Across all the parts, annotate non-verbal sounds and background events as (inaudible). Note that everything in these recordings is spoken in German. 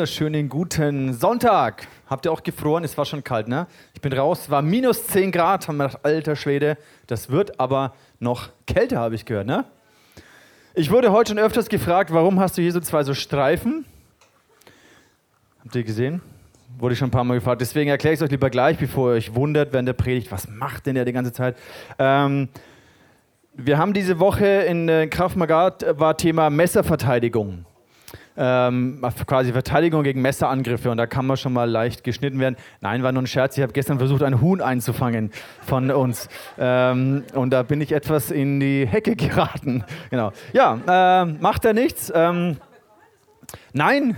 wunderschönen guten Sonntag. Habt ihr auch gefroren? Es war schon kalt, ne? Ich bin raus, war minus 10 Grad, haben wir gedacht, alter Schwede, das wird aber noch kälter, habe ich gehört, ne? Ich wurde heute schon öfters gefragt, warum hast du hier so zwei so Streifen? Habt ihr gesehen? Wurde ich schon ein paar Mal gefragt. Deswegen erkläre ich es euch lieber gleich, bevor ihr euch wundert während der Predigt, was macht denn der die ganze Zeit? Ähm, wir haben diese Woche in äh, Kraft Magat äh, war Thema Messerverteidigung ähm, quasi Verteidigung gegen Messerangriffe und da kann man schon mal leicht geschnitten werden. Nein, war nur ein Scherz. Ich habe gestern versucht, ein Huhn einzufangen von uns ähm, und da bin ich etwas in die Hecke geraten. Genau. Ja, äh, macht er nichts. Ähm, nein.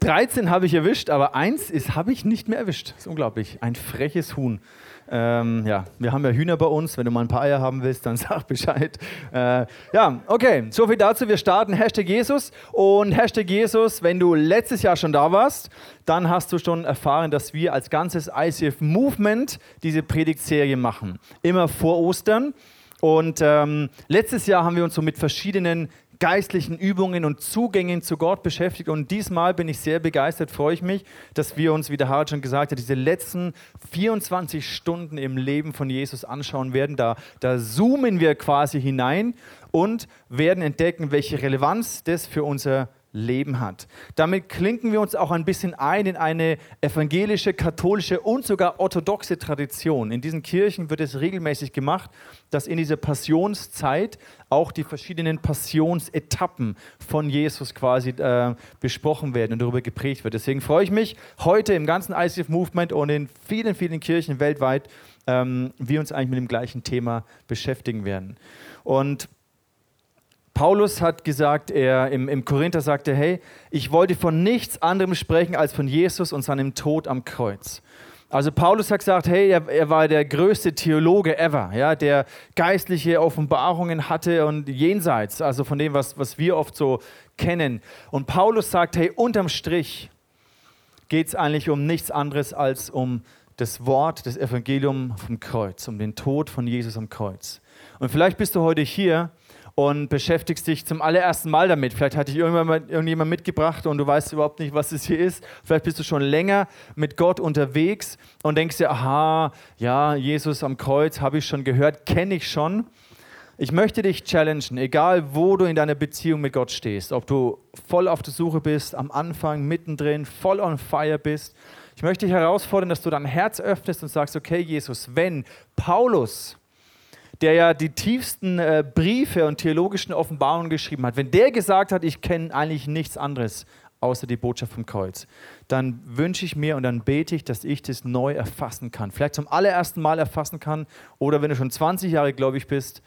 13 habe ich erwischt, aber eins habe ich nicht mehr erwischt. Das ist unglaublich. Ein freches Huhn. Ähm, ja, wir haben ja Hühner bei uns. Wenn du mal ein paar Eier haben willst, dann (laughs) sag Bescheid. Äh, ja, okay, so viel dazu. Wir starten Hashtag Jesus. Und Hashtag Jesus, wenn du letztes Jahr schon da warst, dann hast du schon erfahren, dass wir als ganzes ICF Movement diese Predigtserie machen. Immer vor Ostern. Und ähm, letztes Jahr haben wir uns so mit verschiedenen geistlichen Übungen und Zugängen zu Gott beschäftigt. Und diesmal bin ich sehr begeistert, freue ich mich, dass wir uns, wie der Harald schon gesagt hat, diese letzten 24 Stunden im Leben von Jesus anschauen werden. Da, da zoomen wir quasi hinein und werden entdecken, welche Relevanz das für unser Leben hat. Damit klinken wir uns auch ein bisschen ein in eine evangelische, katholische und sogar orthodoxe Tradition. In diesen Kirchen wird es regelmäßig gemacht, dass in dieser Passionszeit auch die verschiedenen Passionsetappen von Jesus quasi äh, besprochen werden und darüber geprägt wird. Deswegen freue ich mich heute im ganzen ICF Movement und in vielen, vielen Kirchen weltweit, ähm, wir uns eigentlich mit dem gleichen Thema beschäftigen werden. Und Paulus hat gesagt, er im, im Korinther sagte, hey, ich wollte von nichts anderem sprechen als von Jesus und seinem Tod am Kreuz. Also Paulus hat gesagt, hey, er, er, war der größte Theologe ever, ja, der geistliche Offenbarungen hatte und jenseits, also von dem, was, was wir oft so kennen. Und Paulus sagt, hey, unterm Strich geht es eigentlich um nichts anderes als um das Wort, das Evangelium vom Kreuz, um den Tod von Jesus am Kreuz. Und vielleicht bist du heute hier und beschäftigst dich zum allerersten Mal damit. Vielleicht hat dich irgendjemand, mitgebracht und du weißt überhaupt nicht, was es hier ist. Vielleicht bist du schon länger mit Gott unterwegs und denkst dir, aha, ja, Jesus am Kreuz habe ich schon gehört, kenne ich schon. Ich möchte dich challengen, egal wo du in deiner Beziehung mit Gott stehst, ob du voll auf der Suche bist, am Anfang, mittendrin, voll on fire bist. Ich möchte dich herausfordern, dass du dein Herz öffnest und sagst, okay, Jesus, wenn Paulus der ja die tiefsten äh, Briefe und theologischen Offenbarungen geschrieben hat, wenn der gesagt hat, ich kenne eigentlich nichts anderes außer die Botschaft vom Kreuz, dann wünsche ich mir und dann bete ich, dass ich das neu erfassen kann. Vielleicht zum allerersten Mal erfassen kann oder wenn du schon 20 Jahre gläubig bist,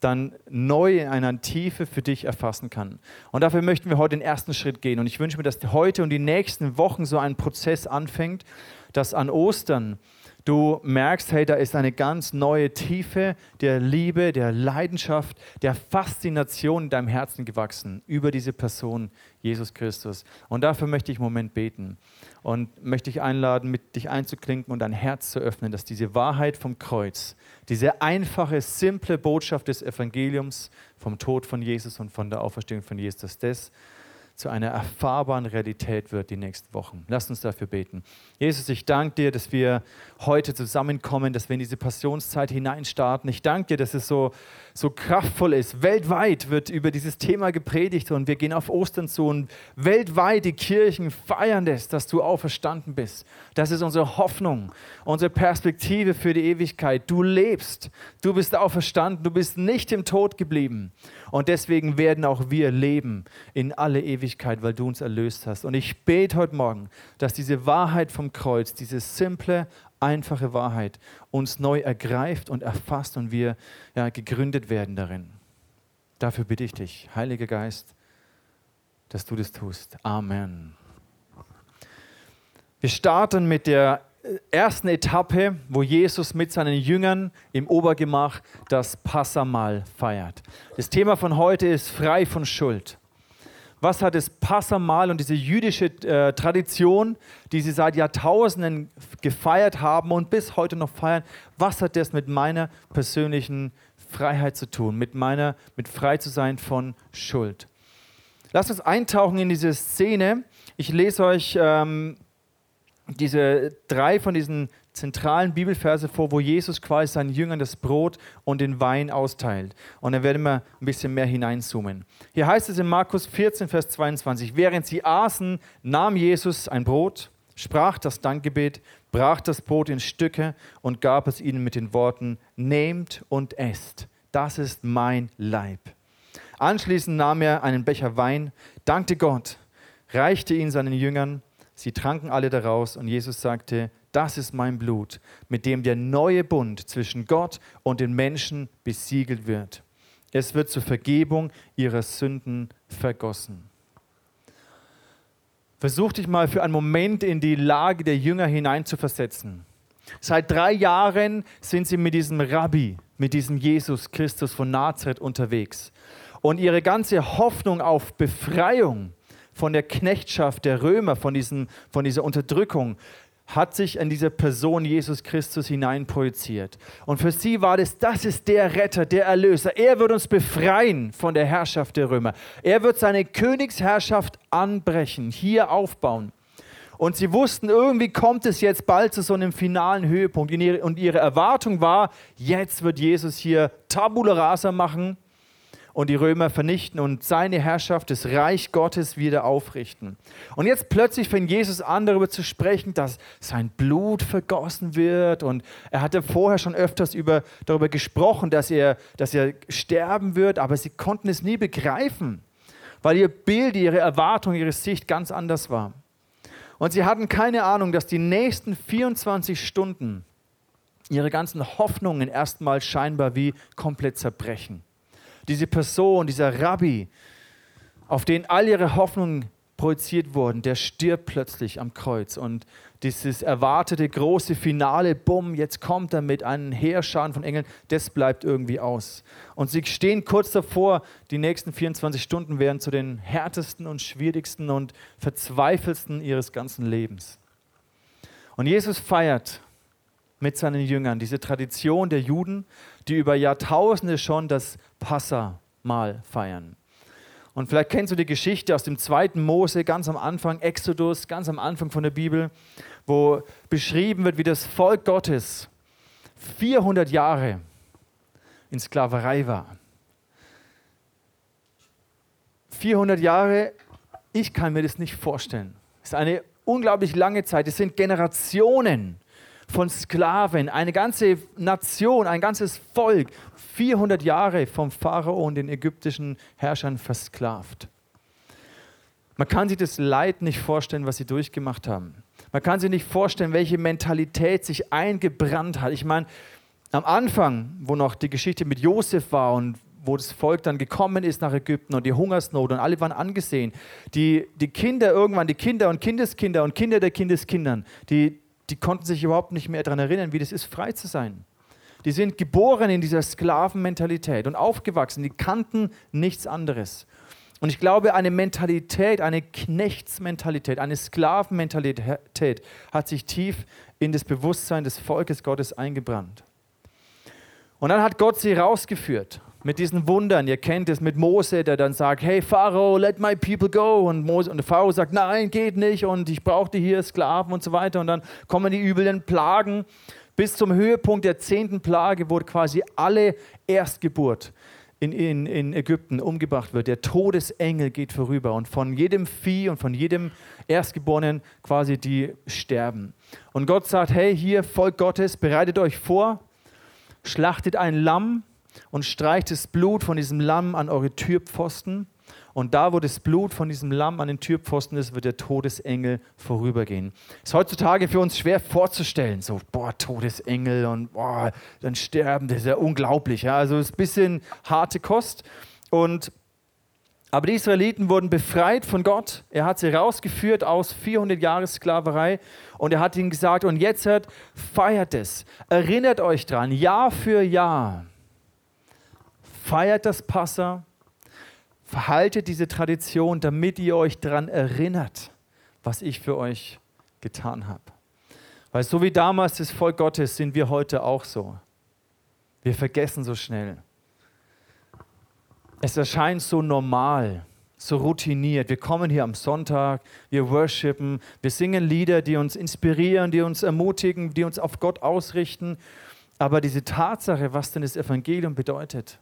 dann neu in einer Tiefe für dich erfassen kann. Und dafür möchten wir heute den ersten Schritt gehen. Und ich wünsche mir, dass heute und die nächsten Wochen so ein Prozess anfängt, dass an Ostern du merkst, hey, da ist eine ganz neue Tiefe der Liebe, der Leidenschaft, der Faszination in deinem Herzen gewachsen über diese Person, Jesus Christus. Und dafür möchte ich im Moment beten und möchte dich einladen, mit dich einzuklinken und dein Herz zu öffnen, dass diese Wahrheit vom Kreuz, diese einfache, simple Botschaft des Evangeliums vom Tod von Jesus und von der Auferstehung von Jesus, dass das zu einer erfahrbaren Realität wird die nächsten Wochen. Lass uns dafür beten. Jesus, ich danke dir, dass wir heute zusammenkommen, dass wir in diese Passionszeit hineinstarten. Ich danke dir, dass es so, so kraftvoll ist. Weltweit wird über dieses Thema gepredigt und wir gehen auf Ostern zu und weltweit die Kirchen feiern das, dass du auferstanden bist. Das ist unsere Hoffnung, unsere Perspektive für die Ewigkeit. Du lebst, du bist auferstanden, du bist nicht im Tod geblieben. Und deswegen werden auch wir leben in alle Ewigkeit, weil du uns erlöst hast. Und ich bete heute Morgen, dass diese Wahrheit vom Kreuz, diese simple, einfache Wahrheit uns neu ergreift und erfasst und wir ja, gegründet werden darin. Dafür bitte ich dich, Heiliger Geist, dass du das tust. Amen. Wir starten mit der ersten Etappe, wo Jesus mit seinen Jüngern im Obergemach das Passamal feiert. Das Thema von heute ist frei von Schuld. Was hat das Passamal und diese jüdische äh, Tradition, die sie seit Jahrtausenden gefeiert haben und bis heute noch feiern, was hat das mit meiner persönlichen Freiheit zu tun, mit meiner, mit frei zu sein von Schuld? Lass uns eintauchen in diese Szene Ich lese euch ähm, diese drei von diesen zentralen Bibelverse vor, wo Jesus quasi seinen Jüngern das Brot und den Wein austeilt. Und dann werden wir ein bisschen mehr hineinzoomen. Hier heißt es in Markus 14, Vers 22, während sie aßen, nahm Jesus ein Brot, sprach das Dankgebet, brach das Brot in Stücke und gab es ihnen mit den Worten, nehmt und esst, das ist mein Leib. Anschließend nahm er einen Becher Wein, dankte Gott, reichte ihn seinen Jüngern, sie tranken alle daraus und Jesus sagte, das ist mein Blut, mit dem der neue Bund zwischen Gott und den Menschen besiegelt wird. Es wird zur Vergebung ihrer Sünden vergossen. Versuch dich mal für einen Moment in die Lage der Jünger hineinzuversetzen. Seit drei Jahren sind sie mit diesem Rabbi, mit diesem Jesus Christus von Nazareth unterwegs. Und ihre ganze Hoffnung auf Befreiung von der Knechtschaft der Römer, von, diesen, von dieser Unterdrückung, hat sich in diese Person Jesus Christus hineinprojiziert. Und für sie war das, das ist der Retter, der Erlöser. Er wird uns befreien von der Herrschaft der Römer. Er wird seine Königsherrschaft anbrechen, hier aufbauen. Und sie wussten, irgendwie kommt es jetzt bald zu so einem finalen Höhepunkt. Und ihre Erwartung war, jetzt wird Jesus hier Tabula Rasa machen und die Römer vernichten und seine Herrschaft, das Reich Gottes wieder aufrichten. Und jetzt plötzlich fängt Jesus an, darüber zu sprechen, dass sein Blut vergossen wird. Und er hatte vorher schon öfters über, darüber gesprochen, dass er, dass er sterben wird, aber sie konnten es nie begreifen, weil ihr Bild, ihre Erwartung, ihre Sicht ganz anders war. Und sie hatten keine Ahnung, dass die nächsten 24 Stunden ihre ganzen Hoffnungen erstmal scheinbar wie komplett zerbrechen diese Person, dieser Rabbi, auf den all ihre Hoffnungen projiziert wurden, der stirbt plötzlich am Kreuz. Und dieses erwartete große Finale, bumm, jetzt kommt er mit einem Heerscharen von Engeln, das bleibt irgendwie aus. Und sie stehen kurz davor, die nächsten 24 Stunden werden zu den härtesten und schwierigsten und verzweifelsten ihres ganzen Lebens. Und Jesus feiert mit seinen Jüngern diese Tradition der Juden, die über Jahrtausende schon das Passamal feiern. Und vielleicht kennst du die Geschichte aus dem zweiten Mose, ganz am Anfang, Exodus, ganz am Anfang von der Bibel, wo beschrieben wird, wie das Volk Gottes 400 Jahre in Sklaverei war. 400 Jahre, ich kann mir das nicht vorstellen. Das ist eine unglaublich lange Zeit. Es sind Generationen von Sklaven, eine ganze Nation, ein ganzes Volk, 400 Jahre vom Pharao und den ägyptischen Herrschern versklavt. Man kann sich das Leid nicht vorstellen, was sie durchgemacht haben. Man kann sich nicht vorstellen, welche Mentalität sich eingebrannt hat. Ich meine, am Anfang, wo noch die Geschichte mit Josef war und wo das Volk dann gekommen ist nach Ägypten und die Hungersnot und alle waren angesehen. Die, die Kinder irgendwann, die Kinder und Kindeskinder und Kinder der Kindeskindern, die, die konnten sich überhaupt nicht mehr daran erinnern, wie das ist, frei zu sein. Die sind geboren in dieser Sklavenmentalität und aufgewachsen. Die kannten nichts anderes. Und ich glaube, eine Mentalität, eine Knechtsmentalität, eine Sklavenmentalität hat sich tief in das Bewusstsein des Volkes Gottes eingebrannt. Und dann hat Gott sie rausgeführt mit diesen Wundern. Ihr kennt es mit Mose, der dann sagt, hey Pharao, let my people go. Und, Mose, und Pharao sagt, nein, geht nicht und ich brauchte hier Sklaven und so weiter. Und dann kommen die üblen Plagen. Bis zum Höhepunkt der zehnten Plage, wo quasi alle Erstgeburt in, in, in Ägypten umgebracht wird. Der Todesengel geht vorüber und von jedem Vieh und von jedem Erstgeborenen quasi die sterben. Und Gott sagt, hey, hier, Volk Gottes, bereitet euch vor, schlachtet ein Lamm und streicht das Blut von diesem Lamm an eure Türpfosten. Und da, wo das Blut von diesem Lamm an den Türpfosten ist, wird der Todesengel vorübergehen. Ist heutzutage für uns schwer vorzustellen. So, boah, Todesengel und boah, dann sterben, das ist ja unglaublich. Ja? Also, es ist ein bisschen harte Kost. Und, aber die Israeliten wurden befreit von Gott. Er hat sie rausgeführt aus 400 Jahren Sklaverei. Und er hat ihnen gesagt: Und jetzt hört, feiert es. Erinnert euch dran, Jahr für Jahr feiert das Passa, verhaltet diese Tradition, damit ihr euch daran erinnert, was ich für euch getan habe. Weil so wie damals das Volk Gottes sind wir heute auch so. Wir vergessen so schnell. Es erscheint so normal, so routiniert. Wir kommen hier am Sonntag, wir worshipen, wir singen Lieder, die uns inspirieren, die uns ermutigen, die uns auf Gott ausrichten. Aber diese Tatsache, was denn das Evangelium bedeutet,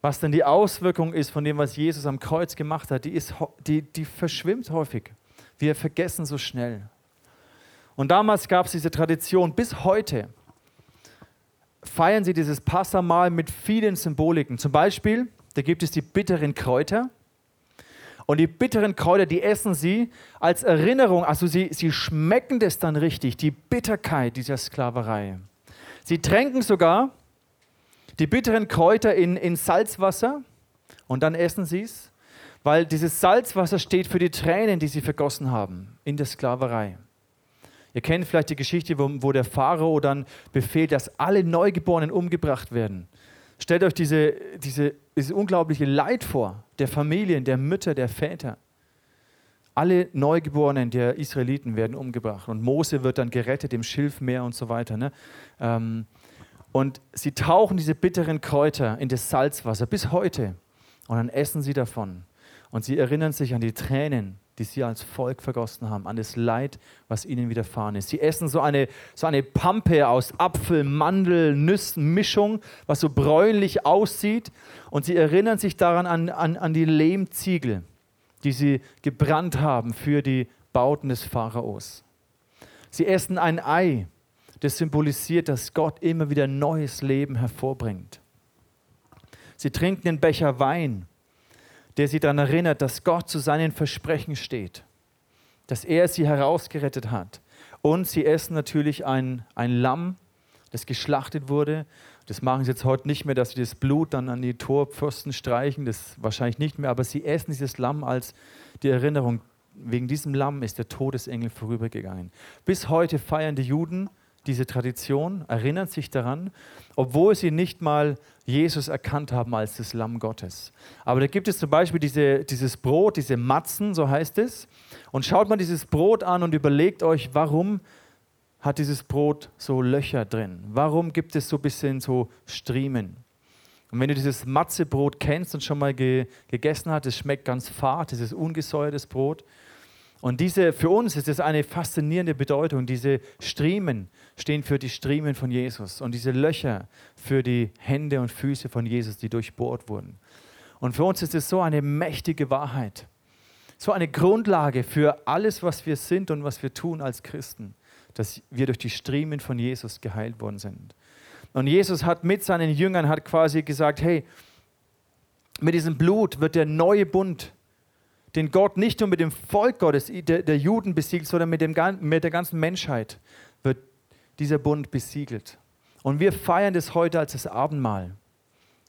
was denn die Auswirkung ist von dem, was Jesus am Kreuz gemacht hat, die, ist, die, die verschwimmt häufig. Wir vergessen so schnell. Und damals gab es diese Tradition, bis heute feiern sie dieses Passamal mit vielen Symboliken. Zum Beispiel, da gibt es die bitteren Kräuter. Und die bitteren Kräuter, die essen sie als Erinnerung, also sie, sie schmecken das dann richtig, die Bitterkeit dieser Sklaverei. Sie tränken sogar die bitteren Kräuter in, in Salzwasser und dann essen sie es, weil dieses Salzwasser steht für die Tränen, die sie vergossen haben in der Sklaverei. Ihr kennt vielleicht die Geschichte, wo, wo der Pharao dann befehlt, dass alle Neugeborenen umgebracht werden. Stellt euch diese, diese, dieses unglaubliche Leid vor, der Familien, der Mütter, der Väter. Alle Neugeborenen der Israeliten werden umgebracht und Mose wird dann gerettet im Schilfmeer und so weiter. Ne? Ähm, und sie tauchen diese bitteren Kräuter in das Salzwasser bis heute und dann essen sie davon. Und sie erinnern sich an die Tränen, die sie als Volk vergossen haben, an das Leid, was ihnen widerfahren ist. Sie essen so eine, so eine Pampe aus Apfel, Mandel, Nüssen, Mischung, was so bräunlich aussieht. Und sie erinnern sich daran an, an, an die Lehmziegel, die sie gebrannt haben für die Bauten des Pharaos. Sie essen ein Ei, das symbolisiert, dass Gott immer wieder neues Leben hervorbringt. Sie trinken den Becher Wein, der sie daran erinnert, dass Gott zu seinen Versprechen steht, dass er sie herausgerettet hat. Und sie essen natürlich ein, ein Lamm, das geschlachtet wurde. Das machen sie jetzt heute nicht mehr, dass sie das Blut dann an die Torpfosten streichen, das wahrscheinlich nicht mehr, aber sie essen dieses Lamm als die Erinnerung. Wegen diesem Lamm ist der Todesengel vorübergegangen. Bis heute feiern die Juden diese Tradition, erinnern sich daran, obwohl sie nicht mal Jesus erkannt haben als das Lamm Gottes. Aber da gibt es zum Beispiel diese, dieses Brot, diese Matzen, so heißt es. Und schaut mal dieses Brot an und überlegt euch, warum hat dieses Brot so Löcher drin? Warum gibt es so ein bisschen so Striemen? Und wenn du dieses Matzebrot kennst und schon mal ge gegessen hast, es schmeckt ganz fad, es ist ungesäuertes Brot. Und diese, für uns ist es eine faszinierende Bedeutung. Diese Striemen stehen für die Striemen von Jesus und diese Löcher für die Hände und Füße von Jesus, die durchbohrt wurden. Und für uns ist es so eine mächtige Wahrheit, so eine Grundlage für alles, was wir sind und was wir tun als Christen, dass wir durch die Striemen von Jesus geheilt worden sind. Und Jesus hat mit seinen Jüngern hat quasi gesagt, hey, mit diesem Blut wird der neue Bund den Gott nicht nur mit dem Volk Gottes, der, der Juden besiegt, sondern mit, dem, mit der ganzen Menschheit wird dieser Bund besiegelt. Und wir feiern das heute als das Abendmahl.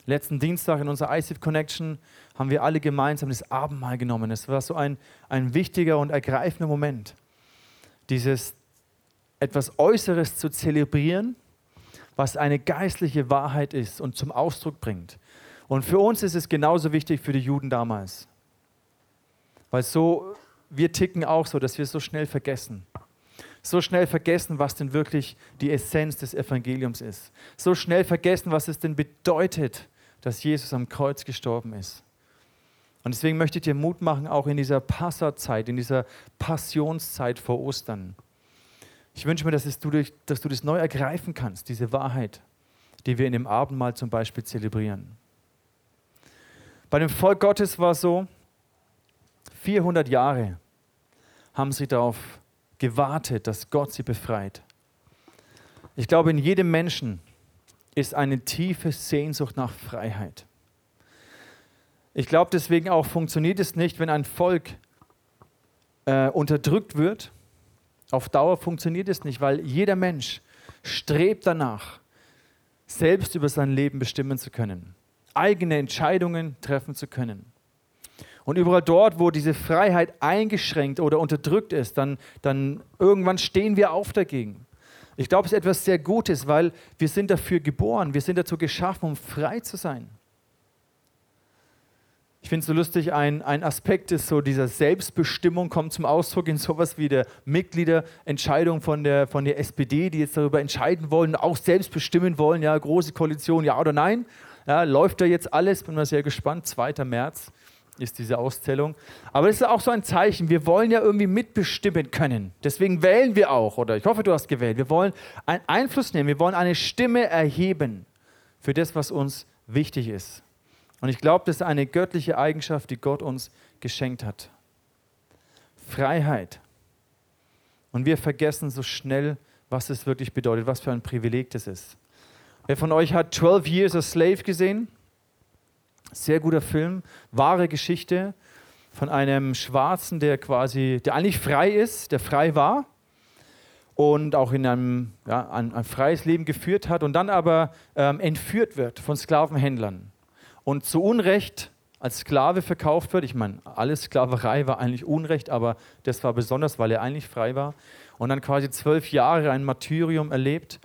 Letzten Dienstag in unserer ICF Connection haben wir alle gemeinsam das Abendmahl genommen. Es war so ein, ein wichtiger und ergreifender Moment, dieses etwas Äußeres zu zelebrieren, was eine geistliche Wahrheit ist und zum Ausdruck bringt. Und für uns ist es genauso wichtig für die Juden damals. Weil so, wir ticken auch so, dass wir so schnell vergessen. So schnell vergessen, was denn wirklich die Essenz des Evangeliums ist. So schnell vergessen, was es denn bedeutet, dass Jesus am Kreuz gestorben ist. Und deswegen möchte ich dir Mut machen, auch in dieser Passerzeit, in dieser Passionszeit vor Ostern. Ich wünsche mir, dass du, dass du das neu ergreifen kannst, diese Wahrheit, die wir in dem Abendmahl zum Beispiel zelebrieren. Bei dem Volk Gottes war es so, 400 Jahre haben sie darauf gewartet, dass Gott sie befreit. Ich glaube, in jedem Menschen ist eine tiefe Sehnsucht nach Freiheit. Ich glaube deswegen auch, funktioniert es nicht, wenn ein Volk äh, unterdrückt wird. Auf Dauer funktioniert es nicht, weil jeder Mensch strebt danach, selbst über sein Leben bestimmen zu können, eigene Entscheidungen treffen zu können. Und überall dort, wo diese Freiheit eingeschränkt oder unterdrückt ist, dann, dann irgendwann stehen wir auf dagegen. Ich glaube, es ist etwas sehr Gutes, weil wir sind dafür geboren, wir sind dazu geschaffen, um frei zu sein. Ich finde es so lustig, ein, ein Aspekt ist so, dieser Selbstbestimmung kommt zum Ausdruck in sowas wie der Mitgliederentscheidung von der, von der SPD, die jetzt darüber entscheiden wollen, auch selbst bestimmen wollen, ja, große Koalition, ja oder nein. Ja, läuft da jetzt alles? Bin mal sehr gespannt. 2. März ist diese Auszählung. Aber es ist auch so ein Zeichen, wir wollen ja irgendwie mitbestimmen können. Deswegen wählen wir auch, oder ich hoffe, du hast gewählt. Wir wollen einen Einfluss nehmen, wir wollen eine Stimme erheben für das, was uns wichtig ist. Und ich glaube, das ist eine göttliche Eigenschaft, die Gott uns geschenkt hat. Freiheit. Und wir vergessen so schnell, was es wirklich bedeutet, was für ein Privileg das ist. Wer von euch hat 12 Years a Slave gesehen? Sehr guter Film, wahre Geschichte von einem Schwarzen, der quasi, der eigentlich frei ist, der frei war und auch in einem ja, ein, ein freies Leben geführt hat und dann aber ähm, entführt wird von Sklavenhändlern und zu Unrecht als Sklave verkauft wird. Ich meine, alle Sklaverei war eigentlich Unrecht, aber das war besonders, weil er eigentlich frei war. Und dann quasi zwölf Jahre ein Martyrium erlebt.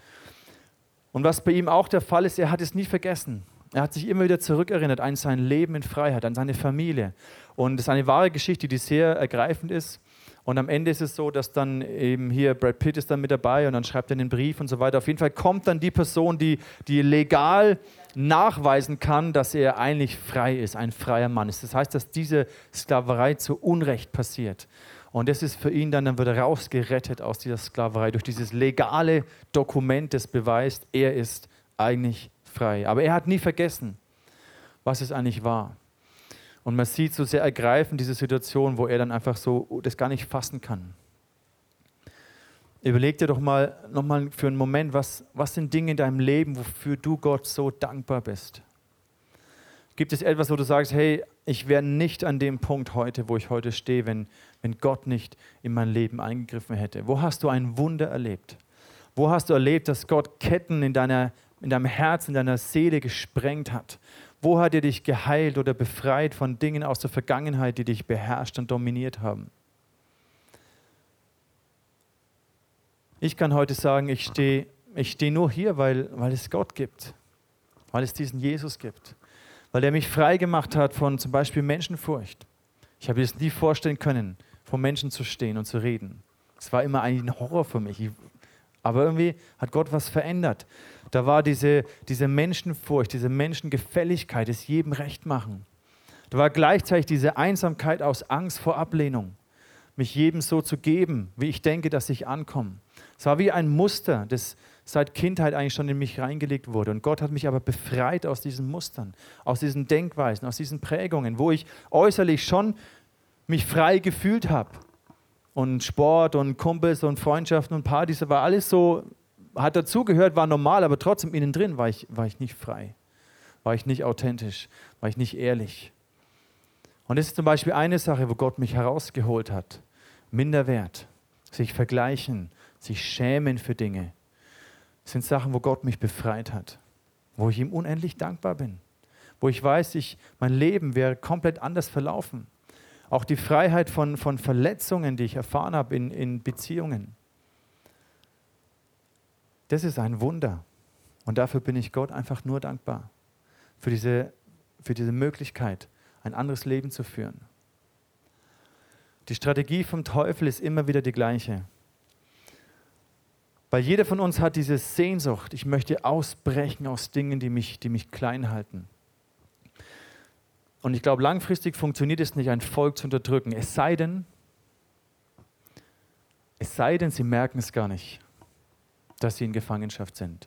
Und was bei ihm auch der Fall ist, er hat es nie vergessen. Er hat sich immer wieder zurückerinnert an sein Leben in Freiheit, an seine Familie. Und es ist eine wahre Geschichte, die sehr ergreifend ist. Und am Ende ist es so, dass dann eben hier Brad Pitt ist dann mit dabei und dann schreibt er einen Brief und so weiter. Auf jeden Fall kommt dann die Person, die, die legal nachweisen kann, dass er eigentlich frei ist, ein freier Mann ist. Das heißt, dass diese Sklaverei zu Unrecht passiert. Und das ist für ihn dann, dann wird er rausgerettet aus dieser Sklaverei durch dieses legale Dokument, das beweist, er ist eigentlich frei. Aber er hat nie vergessen, was es eigentlich war. Und man sieht so sehr ergreifend diese Situation, wo er dann einfach so das gar nicht fassen kann. Überleg dir doch mal nochmal für einen Moment, was, was sind Dinge in deinem Leben, wofür du Gott so dankbar bist? Gibt es etwas, wo du sagst, hey, ich wäre nicht an dem Punkt heute, wo ich heute stehe, wenn, wenn Gott nicht in mein Leben eingegriffen hätte? Wo hast du ein Wunder erlebt? Wo hast du erlebt, dass Gott Ketten in deiner in deinem Herz, in deiner Seele gesprengt hat? Wo hat er dich geheilt oder befreit von Dingen aus der Vergangenheit, die dich beherrscht und dominiert haben? Ich kann heute sagen, ich stehe ich steh nur hier, weil, weil es Gott gibt, weil es diesen Jesus gibt, weil er mich frei gemacht hat von zum Beispiel Menschenfurcht. Ich habe es nie vorstellen können, vor Menschen zu stehen und zu reden. Es war immer ein Horror für mich. Ich aber irgendwie hat Gott was verändert. Da war diese, diese Menschenfurcht, diese Menschengefälligkeit, es jedem recht machen. Da war gleichzeitig diese Einsamkeit aus Angst vor Ablehnung, mich jedem so zu geben, wie ich denke, dass ich ankomme. Es war wie ein Muster, das seit Kindheit eigentlich schon in mich reingelegt wurde. Und Gott hat mich aber befreit aus diesen Mustern, aus diesen Denkweisen, aus diesen Prägungen, wo ich äußerlich schon mich frei gefühlt habe und Sport und Kumpels und Freundschaften und Partys, war alles so, hat dazugehört, war normal, aber trotzdem innen drin war ich, war ich nicht frei, war ich nicht authentisch, war ich nicht ehrlich. Und das ist zum Beispiel eine Sache, wo Gott mich herausgeholt hat. Minderwert, sich vergleichen, sich schämen für Dinge. Das sind Sachen, wo Gott mich befreit hat, wo ich ihm unendlich dankbar bin, wo ich weiß, ich, mein Leben wäre komplett anders verlaufen. Auch die Freiheit von, von Verletzungen, die ich erfahren habe in, in Beziehungen. Das ist ein Wunder. Und dafür bin ich Gott einfach nur dankbar. Für diese, für diese Möglichkeit, ein anderes Leben zu führen. Die Strategie vom Teufel ist immer wieder die gleiche. Weil jeder von uns hat diese Sehnsucht, ich möchte ausbrechen aus Dingen, die mich, die mich klein halten. Und ich glaube, langfristig funktioniert es nicht, ein Volk zu unterdrücken. Es sei denn, es sei denn, sie merken es gar nicht, dass sie in Gefangenschaft sind.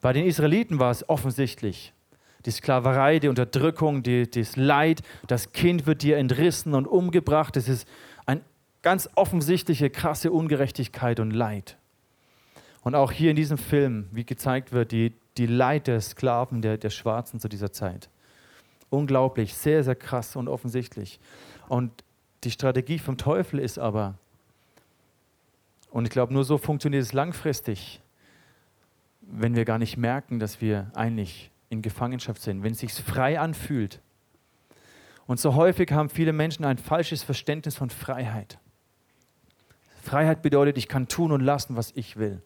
Bei den Israeliten war es offensichtlich. Die Sklaverei, die Unterdrückung, die, das Leid, das Kind wird dir entrissen und umgebracht. Das ist eine ganz offensichtliche, krasse Ungerechtigkeit und Leid. Und auch hier in diesem Film, wie gezeigt wird, die, die Leid der Sklaven, der, der Schwarzen zu dieser Zeit. Unglaublich, sehr, sehr krass und offensichtlich. Und die Strategie vom Teufel ist aber, und ich glaube, nur so funktioniert es langfristig, wenn wir gar nicht merken, dass wir eigentlich in Gefangenschaft sind, wenn es sich frei anfühlt. Und so häufig haben viele Menschen ein falsches Verständnis von Freiheit. Freiheit bedeutet, ich kann tun und lassen, was ich will.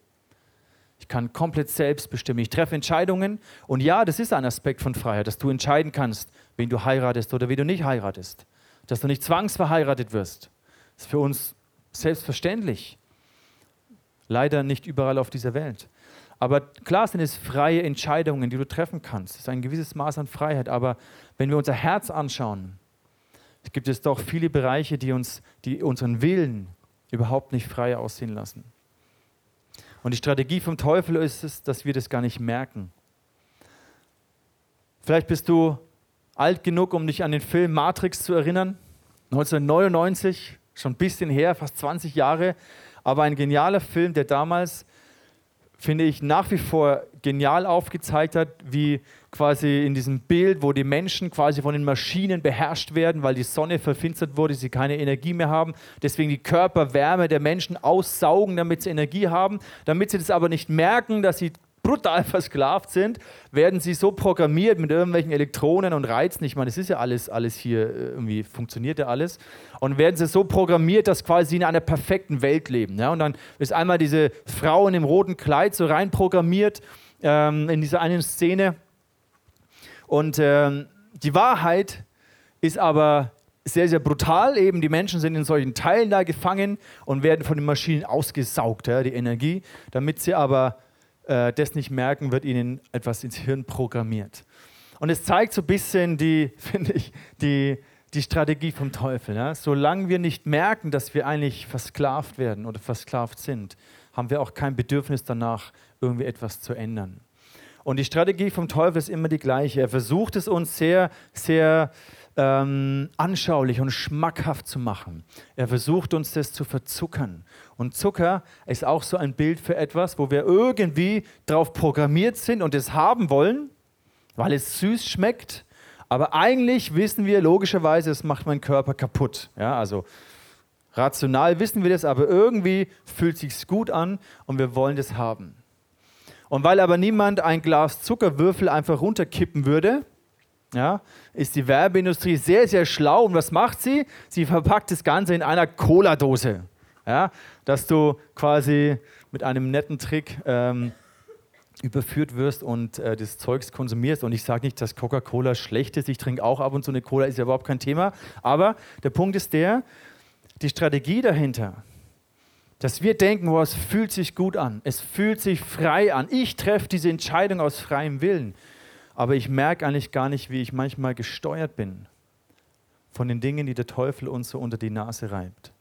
Ich kann komplett selbst bestimmen. Ich treffe Entscheidungen. Und ja, das ist ein Aspekt von Freiheit, dass du entscheiden kannst, wen du heiratest oder wen du nicht heiratest. Dass du nicht zwangsverheiratet wirst. Das ist für uns selbstverständlich. Leider nicht überall auf dieser Welt. Aber klar sind es freie Entscheidungen, die du treffen kannst. Es ist ein gewisses Maß an Freiheit. Aber wenn wir unser Herz anschauen, gibt es doch viele Bereiche, die uns, die unseren Willen überhaupt nicht frei aussehen lassen. Und die Strategie vom Teufel ist es, dass wir das gar nicht merken. Vielleicht bist du alt genug, um dich an den Film Matrix zu erinnern. 1999, schon ein bisschen her, fast 20 Jahre, aber ein genialer Film, der damals, finde ich, nach wie vor genial aufgezeigt hat, wie quasi in diesem Bild, wo die Menschen quasi von den Maschinen beherrscht werden, weil die Sonne verfinstert wurde, sie keine Energie mehr haben, deswegen die Körperwärme der Menschen aussaugen, damit sie Energie haben, damit sie das aber nicht merken, dass sie brutal versklavt sind, werden sie so programmiert mit irgendwelchen Elektronen und Reizen. Ich meine, es ist ja alles, alles hier, äh, irgendwie funktioniert ja alles. Und werden sie so programmiert, dass quasi sie in einer perfekten Welt leben. Ja? Und dann ist einmal diese Frau in dem roten Kleid so rein programmiert ähm, in dieser einen Szene. Und ähm, die Wahrheit ist aber sehr, sehr brutal. Eben die Menschen sind in solchen Teilen da gefangen und werden von den Maschinen ausgesaugt, ja, die Energie, damit sie aber äh, das nicht merken, wird ihnen etwas ins Hirn programmiert. Und es zeigt so ein bisschen die, (laughs) finde ich, die, die Strategie vom Teufel. Ja? Solange wir nicht merken, dass wir eigentlich versklavt werden oder versklavt sind, haben wir auch kein Bedürfnis danach, irgendwie etwas zu ändern. Und die Strategie vom Teufel ist immer die gleiche. Er versucht es uns sehr, sehr ähm, anschaulich und schmackhaft zu machen. Er versucht uns das zu verzuckern. Und Zucker ist auch so ein Bild für etwas, wo wir irgendwie drauf programmiert sind und es haben wollen, weil es süß schmeckt. Aber eigentlich wissen wir logischerweise, es macht meinen Körper kaputt. Ja, also rational wissen wir das, aber irgendwie fühlt sich gut an und wir wollen das haben. Und weil aber niemand ein Glas Zuckerwürfel einfach runterkippen würde, ja, ist die Werbeindustrie sehr, sehr schlau. Und was macht sie? Sie verpackt das Ganze in einer Cola-Dose. Ja, dass du quasi mit einem netten Trick ähm, überführt wirst und äh, das Zeugs konsumierst. Und ich sage nicht, dass Coca-Cola schlecht ist. Ich trinke auch ab und zu eine Cola, ist ja überhaupt kein Thema. Aber der Punkt ist der, die Strategie dahinter, dass wir denken, oh, es fühlt sich gut an, es fühlt sich frei an. Ich treffe diese Entscheidung aus freiem Willen aber ich merke eigentlich gar nicht, wie ich manchmal gesteuert bin von den Dingen, die der Teufel uns so unter die Nase reibt.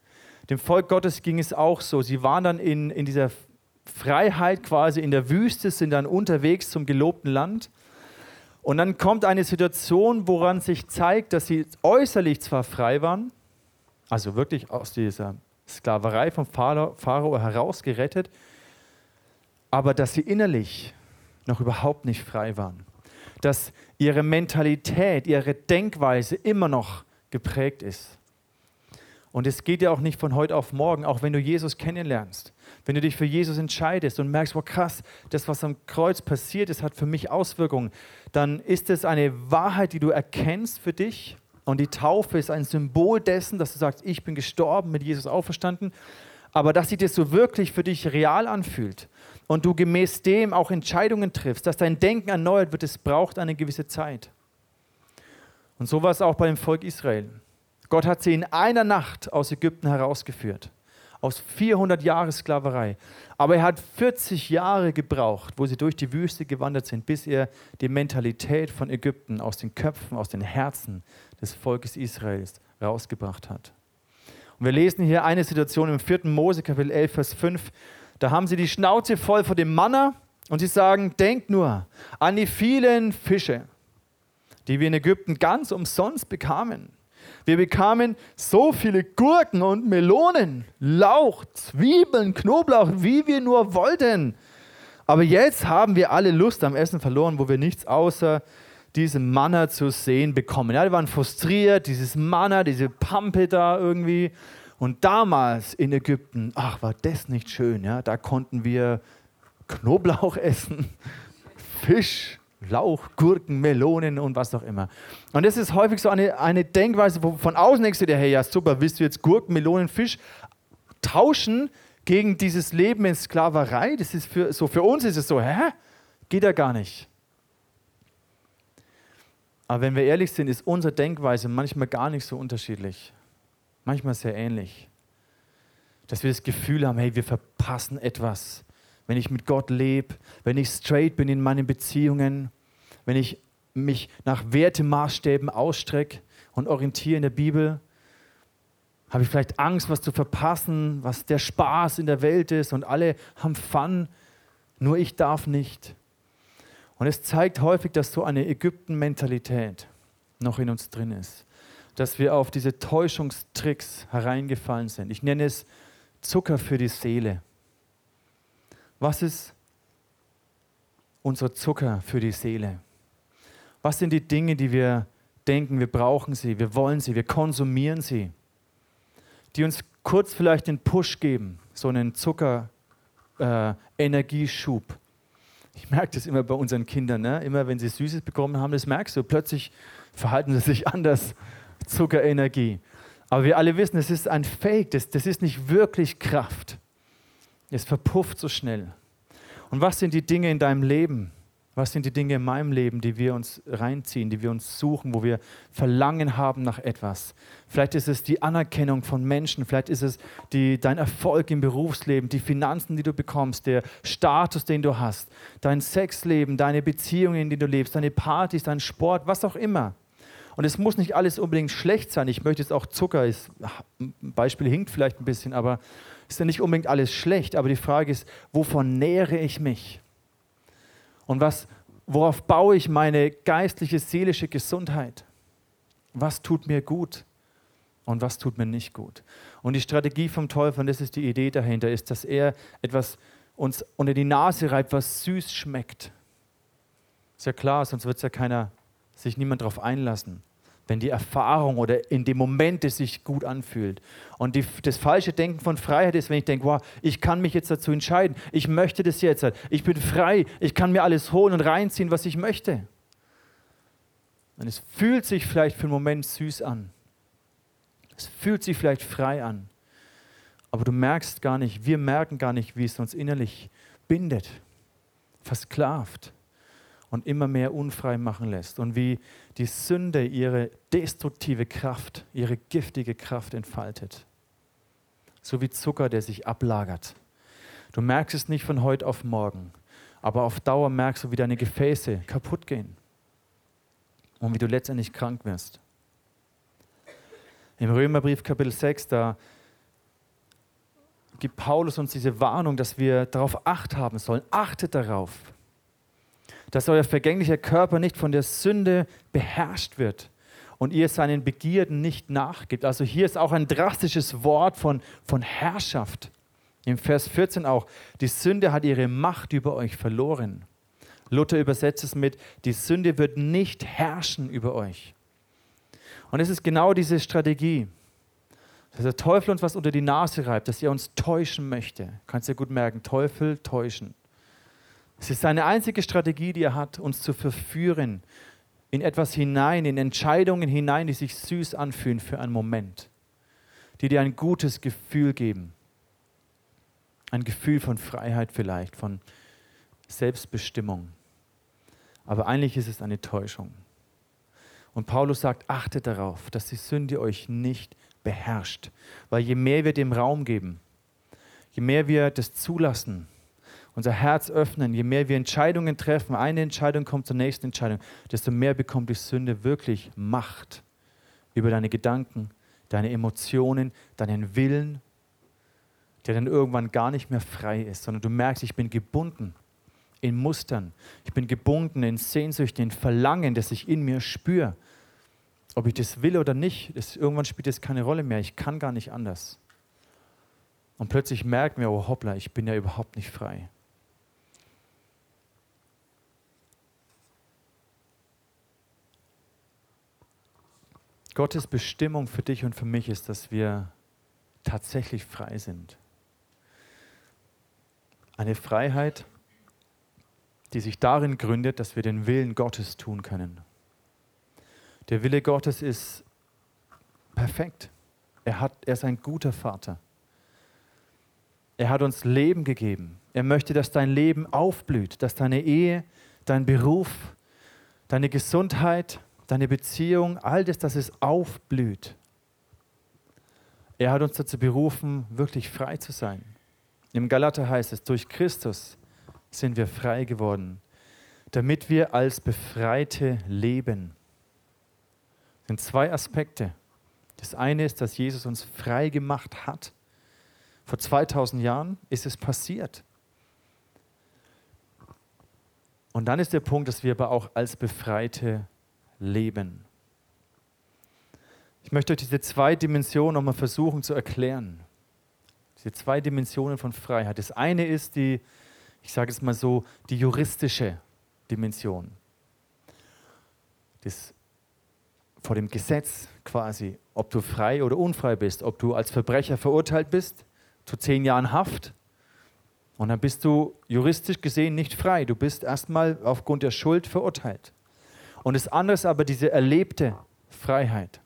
Dem Volk Gottes ging es auch so. Sie waren dann in, in dieser Freiheit quasi in der Wüste, sind dann unterwegs zum gelobten Land. Und dann kommt eine Situation, woran sich zeigt, dass sie äußerlich zwar frei waren, also wirklich aus dieser Sklaverei vom Pharao herausgerettet, aber dass sie innerlich noch überhaupt nicht frei waren dass ihre Mentalität, ihre Denkweise immer noch geprägt ist. Und es geht ja auch nicht von heute auf morgen, auch wenn du Jesus kennenlernst. Wenn du dich für Jesus entscheidest und merkst, wow krass, das, was am Kreuz passiert ist, hat für mich Auswirkungen, dann ist es eine Wahrheit, die du erkennst für dich. Und die Taufe ist ein Symbol dessen, dass du sagst, ich bin gestorben, mit Jesus auferstanden. Aber dass sich das so wirklich für dich real anfühlt und du gemäß dem auch Entscheidungen triffst, dass dein Denken erneuert wird, es braucht eine gewisse Zeit. Und so war es auch bei dem Volk Israel. Gott hat sie in einer Nacht aus Ägypten herausgeführt, aus 400 Jahren Sklaverei. Aber er hat 40 Jahre gebraucht, wo sie durch die Wüste gewandert sind, bis er die Mentalität von Ägypten aus den Köpfen, aus den Herzen des Volkes Israels rausgebracht hat. Und wir lesen hier eine Situation im 4. Mose, Kapitel 11, Vers 5. Da haben sie die Schnauze voll vor dem Manna und sie sagen, denkt nur an die vielen Fische, die wir in Ägypten ganz umsonst bekamen. Wir bekamen so viele Gurken und Melonen, Lauch, Zwiebeln, Knoblauch, wie wir nur wollten. Aber jetzt haben wir alle Lust am Essen verloren, wo wir nichts außer diesem Manna zu sehen bekommen. Ja, die waren frustriert, dieses Manna, diese Pampe da irgendwie. Und damals in Ägypten, ach, war das nicht schön, ja? Da konnten wir Knoblauch (laughs) essen, Fisch, Lauch, Gurken, Melonen und was auch immer. Und das ist häufig so eine, eine Denkweise, wo von außen denkst du dir, hey, ja, super, willst du jetzt Gurken, Melonen, Fisch tauschen gegen dieses Leben in Sklaverei? Das ist für, so für uns ist es so, hä? Geht ja gar nicht. Aber wenn wir ehrlich sind, ist unsere Denkweise manchmal gar nicht so unterschiedlich manchmal sehr ähnlich. Dass wir das Gefühl haben, hey, wir verpassen etwas, wenn ich mit Gott lebe, wenn ich straight bin in meinen Beziehungen, wenn ich mich nach Wertemaßstäben ausstrecke und orientiere in der Bibel, habe ich vielleicht Angst, was zu verpassen, was der Spaß in der Welt ist und alle haben Fun, nur ich darf nicht. Und es zeigt häufig, dass so eine Ägypten-Mentalität noch in uns drin ist, dass wir auf diese Täuschungstricks hereingefallen sind. Ich nenne es Zucker für die Seele. Was ist unser Zucker für die Seele? Was sind die Dinge, die wir denken, wir brauchen sie, wir wollen sie, wir konsumieren sie, die uns kurz vielleicht den Push geben, so einen Zucker-Energieschub. Äh, ich merke das immer bei unseren Kindern, ne? immer wenn sie Süßes bekommen haben, das merkst du, plötzlich verhalten sie sich anders. Zuckerenergie. Aber wir alle wissen, es ist ein Fake, das, das ist nicht wirklich Kraft. Es verpufft so schnell. Und was sind die Dinge in deinem Leben? Was sind die Dinge in meinem Leben, die wir uns reinziehen, die wir uns suchen, wo wir Verlangen haben nach etwas? Vielleicht ist es die Anerkennung von Menschen, vielleicht ist es die, dein Erfolg im Berufsleben, die Finanzen, die du bekommst, der Status, den du hast, dein Sexleben, deine Beziehungen, in denen du lebst, deine Partys, dein Sport, was auch immer. Und es muss nicht alles unbedingt schlecht sein. Ich möchte jetzt auch Zucker, ist, ein Beispiel hinkt vielleicht ein bisschen, aber ist ja nicht unbedingt alles schlecht. Aber die Frage ist, wovon nähere ich mich? Und was, worauf baue ich meine geistliche, seelische Gesundheit? Was tut mir gut und was tut mir nicht gut? Und die Strategie vom Teufel, und das ist die Idee dahinter, ist, dass er etwas uns unter die Nase reibt, was süß schmeckt. Ist ja klar, sonst wird ja keiner, sich niemand darauf einlassen wenn die Erfahrung oder in dem Moment es sich gut anfühlt. Und die, das falsche Denken von Freiheit ist, wenn ich denke, wow, ich kann mich jetzt dazu entscheiden, ich möchte das jetzt, ich bin frei, ich kann mir alles holen und reinziehen, was ich möchte. Und es fühlt sich vielleicht für einen Moment süß an. Es fühlt sich vielleicht frei an. Aber du merkst gar nicht, wir merken gar nicht, wie es uns innerlich bindet, versklavt und immer mehr unfrei machen lässt und wie die Sünde ihre destruktive Kraft, ihre giftige Kraft entfaltet. So wie Zucker, der sich ablagert. Du merkst es nicht von heute auf morgen, aber auf Dauer merkst du, wie deine Gefäße kaputt gehen und wie du letztendlich krank wirst. Im Römerbrief Kapitel 6, da gibt Paulus uns diese Warnung, dass wir darauf acht haben sollen. Achtet darauf, dass euer vergänglicher Körper nicht von der Sünde beherrscht wird und ihr seinen Begierden nicht nachgibt. Also hier ist auch ein drastisches Wort von, von Herrschaft. Im Vers 14 auch, die Sünde hat ihre Macht über euch verloren. Luther übersetzt es mit, die Sünde wird nicht herrschen über euch. Und es ist genau diese Strategie, dass der Teufel uns was unter die Nase reibt, dass er uns täuschen möchte. Kannst du dir gut merken, Teufel täuschen. Es ist seine einzige Strategie, die er hat, uns zu verführen in etwas hinein, in Entscheidungen hinein, die sich süß anfühlen für einen Moment, die dir ein gutes Gefühl geben. Ein Gefühl von Freiheit vielleicht, von Selbstbestimmung. Aber eigentlich ist es eine Täuschung. Und Paulus sagt, achtet darauf, dass die Sünde euch nicht beherrscht. Weil je mehr wir dem Raum geben, je mehr wir das zulassen, unser Herz öffnen, je mehr wir Entscheidungen treffen, eine Entscheidung kommt zur nächsten Entscheidung, desto mehr bekommt die Sünde wirklich Macht über deine Gedanken, deine Emotionen, deinen Willen, der dann irgendwann gar nicht mehr frei ist, sondern du merkst, ich bin gebunden in Mustern, ich bin gebunden in Sehnsüchten, in Verlangen, das ich in mir spüre. Ob ich das will oder nicht, das, irgendwann spielt das keine Rolle mehr. Ich kann gar nicht anders. Und plötzlich merken wir, oh hoppla, ich bin ja überhaupt nicht frei. Gottes Bestimmung für dich und für mich ist, dass wir tatsächlich frei sind. Eine Freiheit, die sich darin gründet, dass wir den Willen Gottes tun können. Der Wille Gottes ist perfekt. Er, hat, er ist ein guter Vater. Er hat uns Leben gegeben. Er möchte, dass dein Leben aufblüht, dass deine Ehe, dein Beruf, deine Gesundheit, deine Beziehung, all das, dass es aufblüht. Er hat uns dazu berufen, wirklich frei zu sein. Im Galater heißt es, durch Christus sind wir frei geworden, damit wir als Befreite leben. Das sind zwei Aspekte. Das eine ist, dass Jesus uns frei gemacht hat. Vor 2000 Jahren ist es passiert. Und dann ist der Punkt, dass wir aber auch als Befreite leben. Ich möchte euch diese zwei Dimensionen nochmal versuchen zu erklären. Diese zwei Dimensionen von Freiheit. Das eine ist die, ich sage es mal so, die juristische Dimension. Das vor dem Gesetz quasi, ob du frei oder unfrei bist, ob du als Verbrecher verurteilt bist zu zehn Jahren Haft und dann bist du juristisch gesehen nicht frei. Du bist erstmal aufgrund der Schuld verurteilt. Und das andere ist aber diese erlebte Freiheit.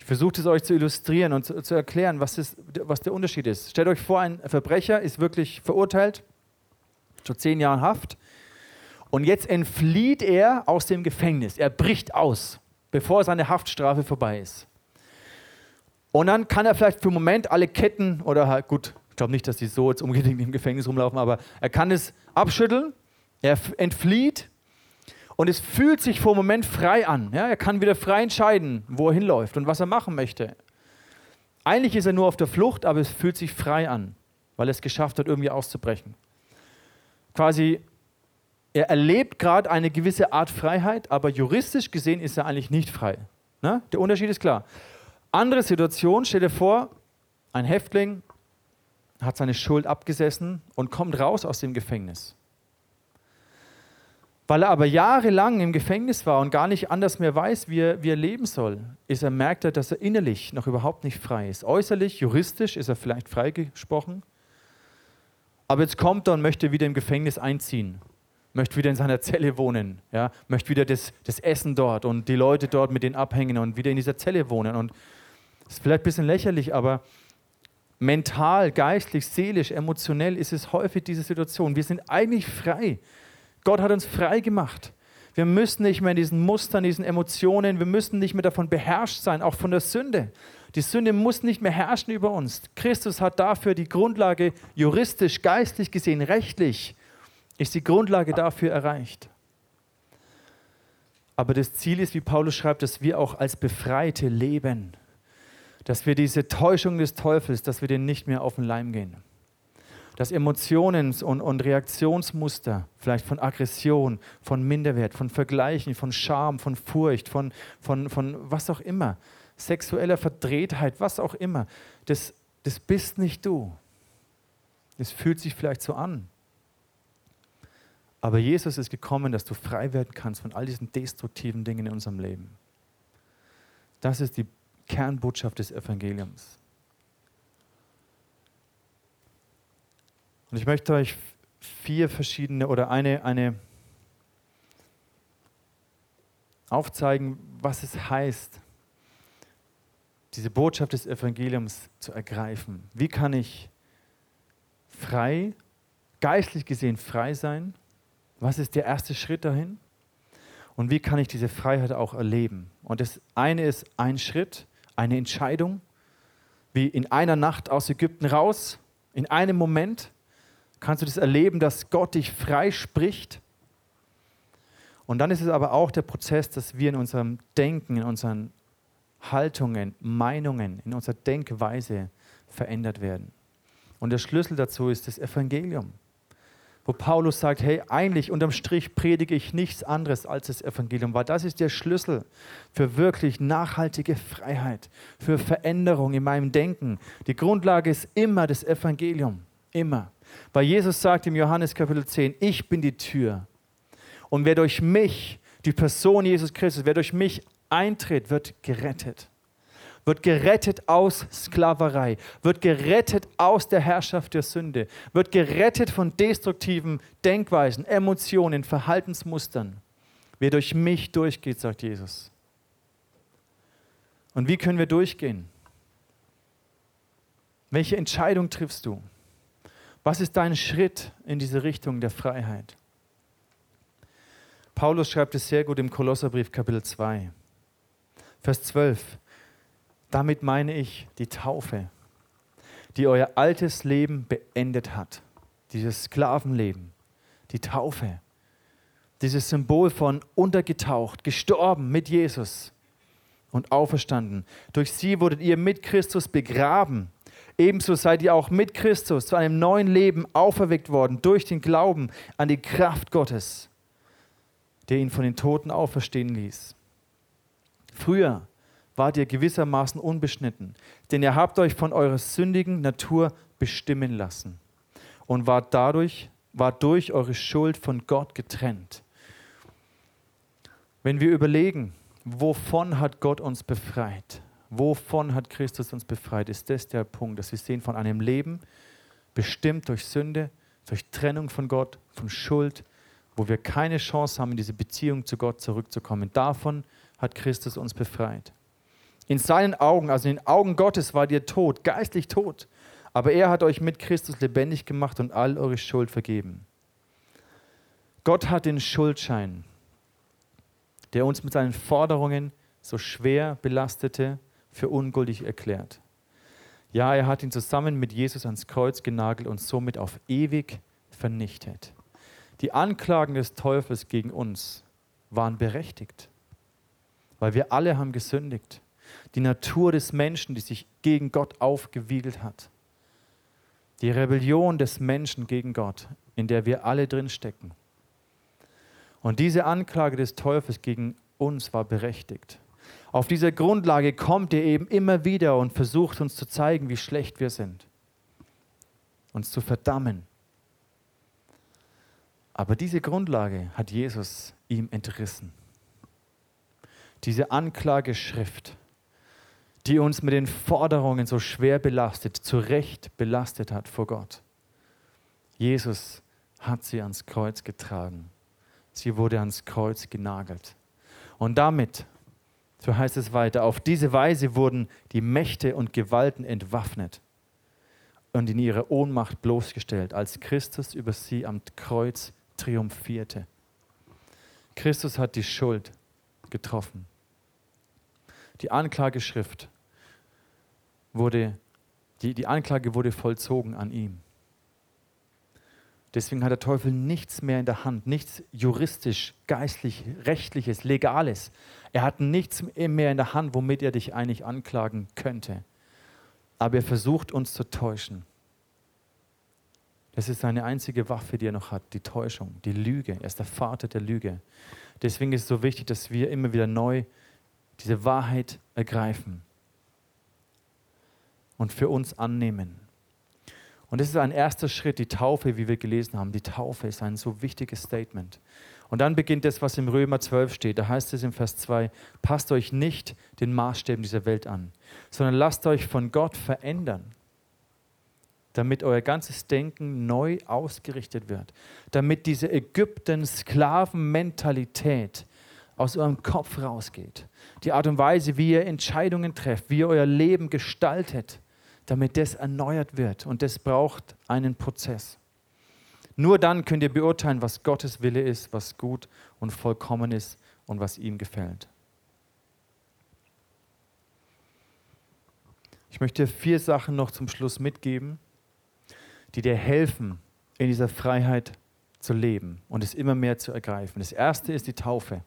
Ich versuche es euch zu illustrieren und zu, zu erklären, was, ist, was der Unterschied ist. Stellt euch vor, ein Verbrecher ist wirklich verurteilt zu zehn Jahren Haft und jetzt entflieht er aus dem Gefängnis. Er bricht aus, bevor seine Haftstrafe vorbei ist. Und dann kann er vielleicht für einen Moment alle Ketten oder halt, gut, ich glaube nicht, dass die so jetzt unbedingt im Gefängnis rumlaufen, aber er kann es abschütteln, er entflieht und es fühlt sich vor einem Moment frei an. Ja, er kann wieder frei entscheiden, wo er hinläuft und was er machen möchte. Eigentlich ist er nur auf der Flucht, aber es fühlt sich frei an, weil er es geschafft hat, irgendwie auszubrechen. Quasi, er erlebt gerade eine gewisse Art Freiheit, aber juristisch gesehen ist er eigentlich nicht frei. Ne? Der Unterschied ist klar. Andere Situation, stell dir vor, ein Häftling hat seine Schuld abgesessen und kommt raus aus dem Gefängnis. Weil er aber jahrelang im Gefängnis war und gar nicht anders mehr weiß, wie er, wie er leben soll, ist er, merkt er, dass er innerlich noch überhaupt nicht frei ist. Äußerlich, juristisch ist er vielleicht freigesprochen, aber jetzt kommt er und möchte wieder im Gefängnis einziehen, möchte wieder in seiner Zelle wohnen, ja, möchte wieder das, das Essen dort und die Leute dort mit denen abhängen und wieder in dieser Zelle wohnen. Und das ist vielleicht ein bisschen lächerlich, aber mental, geistlich, seelisch, emotionell ist es häufig diese Situation. Wir sind eigentlich frei. Gott hat uns frei gemacht. Wir müssen nicht mehr in diesen Mustern, diesen Emotionen, wir müssen nicht mehr davon beherrscht sein, auch von der Sünde. Die Sünde muss nicht mehr herrschen über uns. Christus hat dafür die Grundlage juristisch, geistlich gesehen, rechtlich, ist die Grundlage dafür erreicht. Aber das Ziel ist, wie Paulus schreibt, dass wir auch als Befreite leben. Dass wir diese Täuschung des Teufels, dass wir den nicht mehr auf den Leim gehen dass Emotionen und, und Reaktionsmuster, vielleicht von Aggression, von Minderwert, von Vergleichen, von Scham, von Furcht, von, von, von was auch immer, sexueller Verdrehtheit, was auch immer, das, das bist nicht du. Es fühlt sich vielleicht so an. Aber Jesus ist gekommen, dass du frei werden kannst von all diesen destruktiven Dingen in unserem Leben. Das ist die Kernbotschaft des Evangeliums. Und ich möchte euch vier verschiedene oder eine, eine aufzeigen, was es heißt, diese Botschaft des Evangeliums zu ergreifen. Wie kann ich frei, geistlich gesehen frei sein? Was ist der erste Schritt dahin? Und wie kann ich diese Freiheit auch erleben? Und das eine ist ein Schritt, eine Entscheidung, wie in einer Nacht aus Ägypten raus, in einem Moment kannst du das erleben, dass Gott dich frei spricht. Und dann ist es aber auch der Prozess, dass wir in unserem Denken, in unseren Haltungen, Meinungen, in unserer Denkweise verändert werden. Und der Schlüssel dazu ist das Evangelium, wo Paulus sagt, hey, eigentlich unterm Strich predige ich nichts anderes als das Evangelium, weil das ist der Schlüssel für wirklich nachhaltige Freiheit, für Veränderung in meinem Denken. Die Grundlage ist immer das Evangelium, immer. Weil Jesus sagt im Johannes Kapitel 10, ich bin die Tür. Und wer durch mich, die Person Jesus Christus, wer durch mich eintritt, wird gerettet. Wird gerettet aus Sklaverei, wird gerettet aus der Herrschaft der Sünde, wird gerettet von destruktiven Denkweisen, Emotionen, Verhaltensmustern. Wer durch mich durchgeht, sagt Jesus. Und wie können wir durchgehen? Welche Entscheidung triffst du? Was ist dein Schritt in diese Richtung der Freiheit? Paulus schreibt es sehr gut im Kolosserbrief Kapitel 2, Vers 12. Damit meine ich die Taufe. die euer altes Leben beendet hat. Dieses Sklavenleben, die Taufe, dieses Symbol von untergetaucht, gestorben mit Jesus und auferstanden. Durch sie wurdet ihr mit Christus begraben. Ebenso seid ihr auch mit Christus zu einem neuen Leben auferweckt worden durch den Glauben an die Kraft Gottes, der ihn von den Toten auferstehen ließ. Früher wart ihr gewissermaßen unbeschnitten, denn ihr habt euch von eurer sündigen Natur bestimmen lassen und wart dadurch, wart durch eure Schuld von Gott getrennt. Wenn wir überlegen, wovon hat Gott uns befreit, wovon hat Christus uns befreit, ist das der Punkt, dass wir sehen von einem Leben bestimmt durch Sünde, durch Trennung von Gott, von Schuld, wo wir keine Chance haben, in diese Beziehung zu Gott zurückzukommen. Davon hat Christus uns befreit. In seinen Augen, also in den Augen Gottes, war ihr tot, geistlich tot. Aber er hat euch mit Christus lebendig gemacht und all eure Schuld vergeben. Gott hat den Schuldschein, der uns mit seinen Forderungen so schwer belastete, für ungültig erklärt. Ja, er hat ihn zusammen mit Jesus ans Kreuz genagelt und somit auf ewig vernichtet. Die Anklagen des Teufels gegen uns waren berechtigt, weil wir alle haben gesündigt die Natur des Menschen, die sich gegen Gott aufgewiegelt hat. Die Rebellion des Menschen gegen Gott, in der wir alle drin stecken. Und diese Anklage des Teufels gegen uns war berechtigt. Auf dieser Grundlage kommt er eben immer wieder und versucht uns zu zeigen, wie schlecht wir sind. Uns zu verdammen. Aber diese Grundlage hat Jesus ihm entrissen. Diese Anklageschrift die uns mit den Forderungen so schwer belastet, zu Recht belastet hat vor Gott. Jesus hat sie ans Kreuz getragen. Sie wurde ans Kreuz genagelt. Und damit, so heißt es weiter, auf diese Weise wurden die Mächte und Gewalten entwaffnet und in ihre Ohnmacht bloßgestellt, als Christus über sie am Kreuz triumphierte. Christus hat die Schuld getroffen. Die Anklageschrift wurde, die, die Anklage wurde vollzogen an ihm. Deswegen hat der Teufel nichts mehr in der Hand, nichts juristisch, geistlich, rechtliches, legales. Er hat nichts mehr in der Hand, womit er dich eigentlich anklagen könnte. Aber er versucht uns zu täuschen. Das ist seine einzige Waffe, die er noch hat, die Täuschung, die Lüge. Er ist der Vater der Lüge. Deswegen ist es so wichtig, dass wir immer wieder neu diese Wahrheit ergreifen und für uns annehmen. Und das ist ein erster Schritt, die Taufe, wie wir gelesen haben. Die Taufe ist ein so wichtiges Statement. Und dann beginnt das, was im Römer 12 steht. Da heißt es im Vers 2, passt euch nicht den Maßstäben dieser Welt an, sondern lasst euch von Gott verändern, damit euer ganzes Denken neu ausgerichtet wird, damit diese Ägypten-Sklaven-Mentalität aus eurem Kopf rausgeht. Die Art und Weise, wie ihr Entscheidungen trefft, wie ihr euer Leben gestaltet, damit das erneuert wird. Und das braucht einen Prozess. Nur dann könnt ihr beurteilen, was Gottes Wille ist, was gut und vollkommen ist und was ihm gefällt. Ich möchte vier Sachen noch zum Schluss mitgeben, die dir helfen, in dieser Freiheit zu leben und es immer mehr zu ergreifen. Das erste ist die Taufe.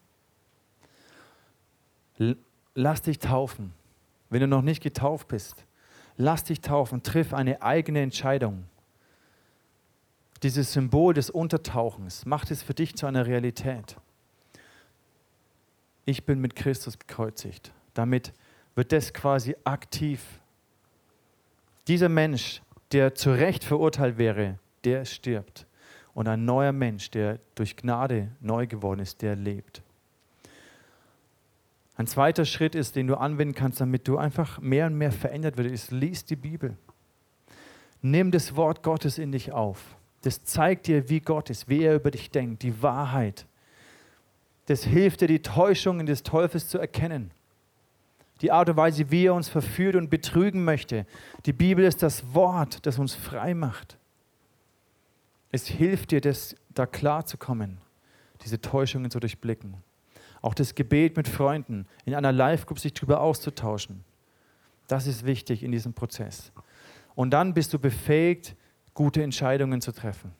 Lass dich taufen, wenn du noch nicht getauft bist lass dich taufen, triff eine eigene Entscheidung. Dieses Symbol des Untertauchens, macht es für dich zu einer Realität. Ich bin mit Christus gekreuzigt. Damit wird das quasi aktiv. Dieser Mensch, der zu Recht verurteilt wäre, der stirbt. Und ein neuer Mensch, der durch Gnade neu geworden ist, der lebt. Ein zweiter Schritt ist, den du anwenden kannst, damit du einfach mehr und mehr verändert wirst, ist, lies die Bibel. Nimm das Wort Gottes in dich auf. Das zeigt dir, wie Gott ist, wie er über dich denkt, die Wahrheit. Das hilft dir, die Täuschungen des Teufels zu erkennen. Die Art und Weise, wie er uns verführt und betrügen möchte. Die Bibel ist das Wort, das uns frei macht. Es hilft dir, das, da klar zu kommen, diese Täuschungen zu durchblicken. Auch das Gebet mit Freunden, in einer Live-Group sich darüber auszutauschen. Das ist wichtig in diesem Prozess. Und dann bist du befähigt, gute Entscheidungen zu treffen.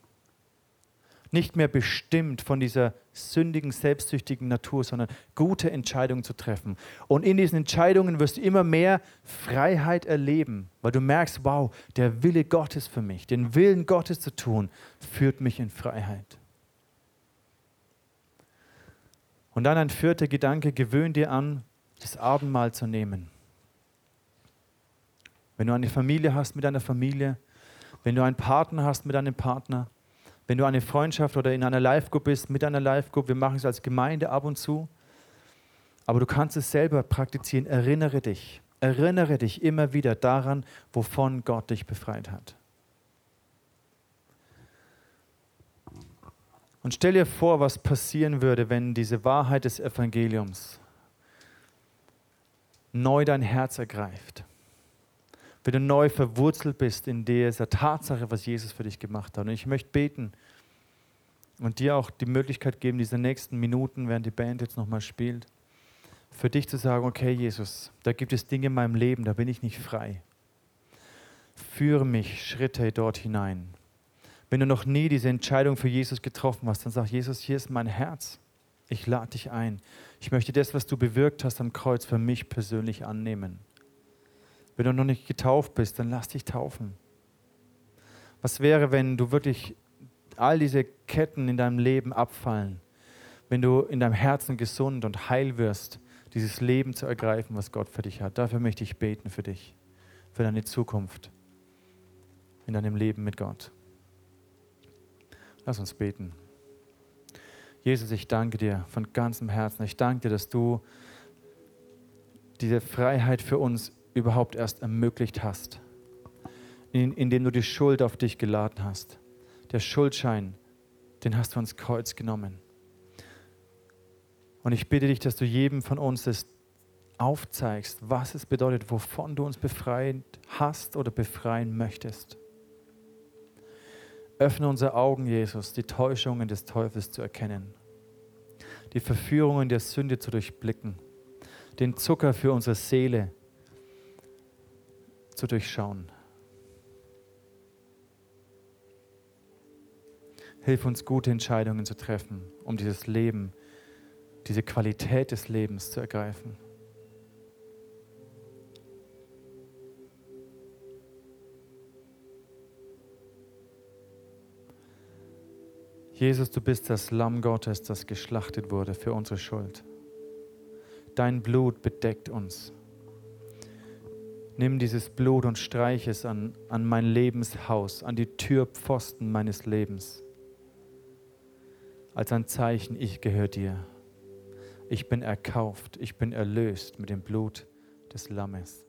Nicht mehr bestimmt von dieser sündigen, selbstsüchtigen Natur, sondern gute Entscheidungen zu treffen. Und in diesen Entscheidungen wirst du immer mehr Freiheit erleben, weil du merkst, wow, der Wille Gottes für mich, den Willen Gottes zu tun, führt mich in Freiheit. Und dann ein vierter Gedanke, gewöhn dir an, das Abendmahl zu nehmen. Wenn du eine Familie hast mit deiner Familie, wenn du einen Partner hast mit deinem Partner, wenn du eine Freundschaft oder in einer Live-Group bist mit einer Live-Group, wir machen es als Gemeinde ab und zu, aber du kannst es selber praktizieren. Erinnere dich, erinnere dich immer wieder daran, wovon Gott dich befreit hat. Und stell dir vor, was passieren würde, wenn diese Wahrheit des Evangeliums neu dein Herz ergreift wenn du neu verwurzelt bist in dieser Tatsache, was Jesus für dich gemacht hat. Und ich möchte beten und dir auch die Möglichkeit geben, diese nächsten Minuten, während die Band jetzt nochmal spielt, für dich zu sagen, okay Jesus, da gibt es Dinge in meinem Leben, da bin ich nicht frei. Führe mich Schritte dort hinein. Wenn du noch nie diese Entscheidung für Jesus getroffen hast, dann sag Jesus, hier ist mein Herz. Ich lade dich ein. Ich möchte das, was du bewirkt hast am Kreuz, für mich persönlich annehmen. Wenn du noch nicht getauft bist, dann lass dich taufen. Was wäre, wenn du wirklich all diese Ketten in deinem Leben abfallen? Wenn du in deinem Herzen gesund und heil wirst, dieses Leben zu ergreifen, was Gott für dich hat. Dafür möchte ich beten für dich, für deine Zukunft in deinem Leben mit Gott. Lass uns beten. Jesus, ich danke dir von ganzem Herzen. Ich danke dir, dass du diese Freiheit für uns überhaupt erst ermöglicht hast, in, indem du die Schuld auf dich geladen hast. Der Schuldschein, den hast du ans Kreuz genommen. Und ich bitte dich, dass du jedem von uns das aufzeigst, was es bedeutet, wovon du uns befreien hast oder befreien möchtest. Öffne unsere Augen, Jesus, die Täuschungen des Teufels zu erkennen, die Verführungen der Sünde zu durchblicken, den Zucker für unsere Seele zu durchschauen. Hilf uns, gute Entscheidungen zu treffen, um dieses Leben, diese Qualität des Lebens zu ergreifen. Jesus, du bist das Lamm Gottes, das geschlachtet wurde für unsere Schuld. Dein Blut bedeckt uns. Nimm dieses Blut und streich es an, an mein Lebenshaus, an die Türpfosten meines Lebens. Als ein Zeichen, ich gehöre dir. Ich bin erkauft, ich bin erlöst mit dem Blut des Lammes.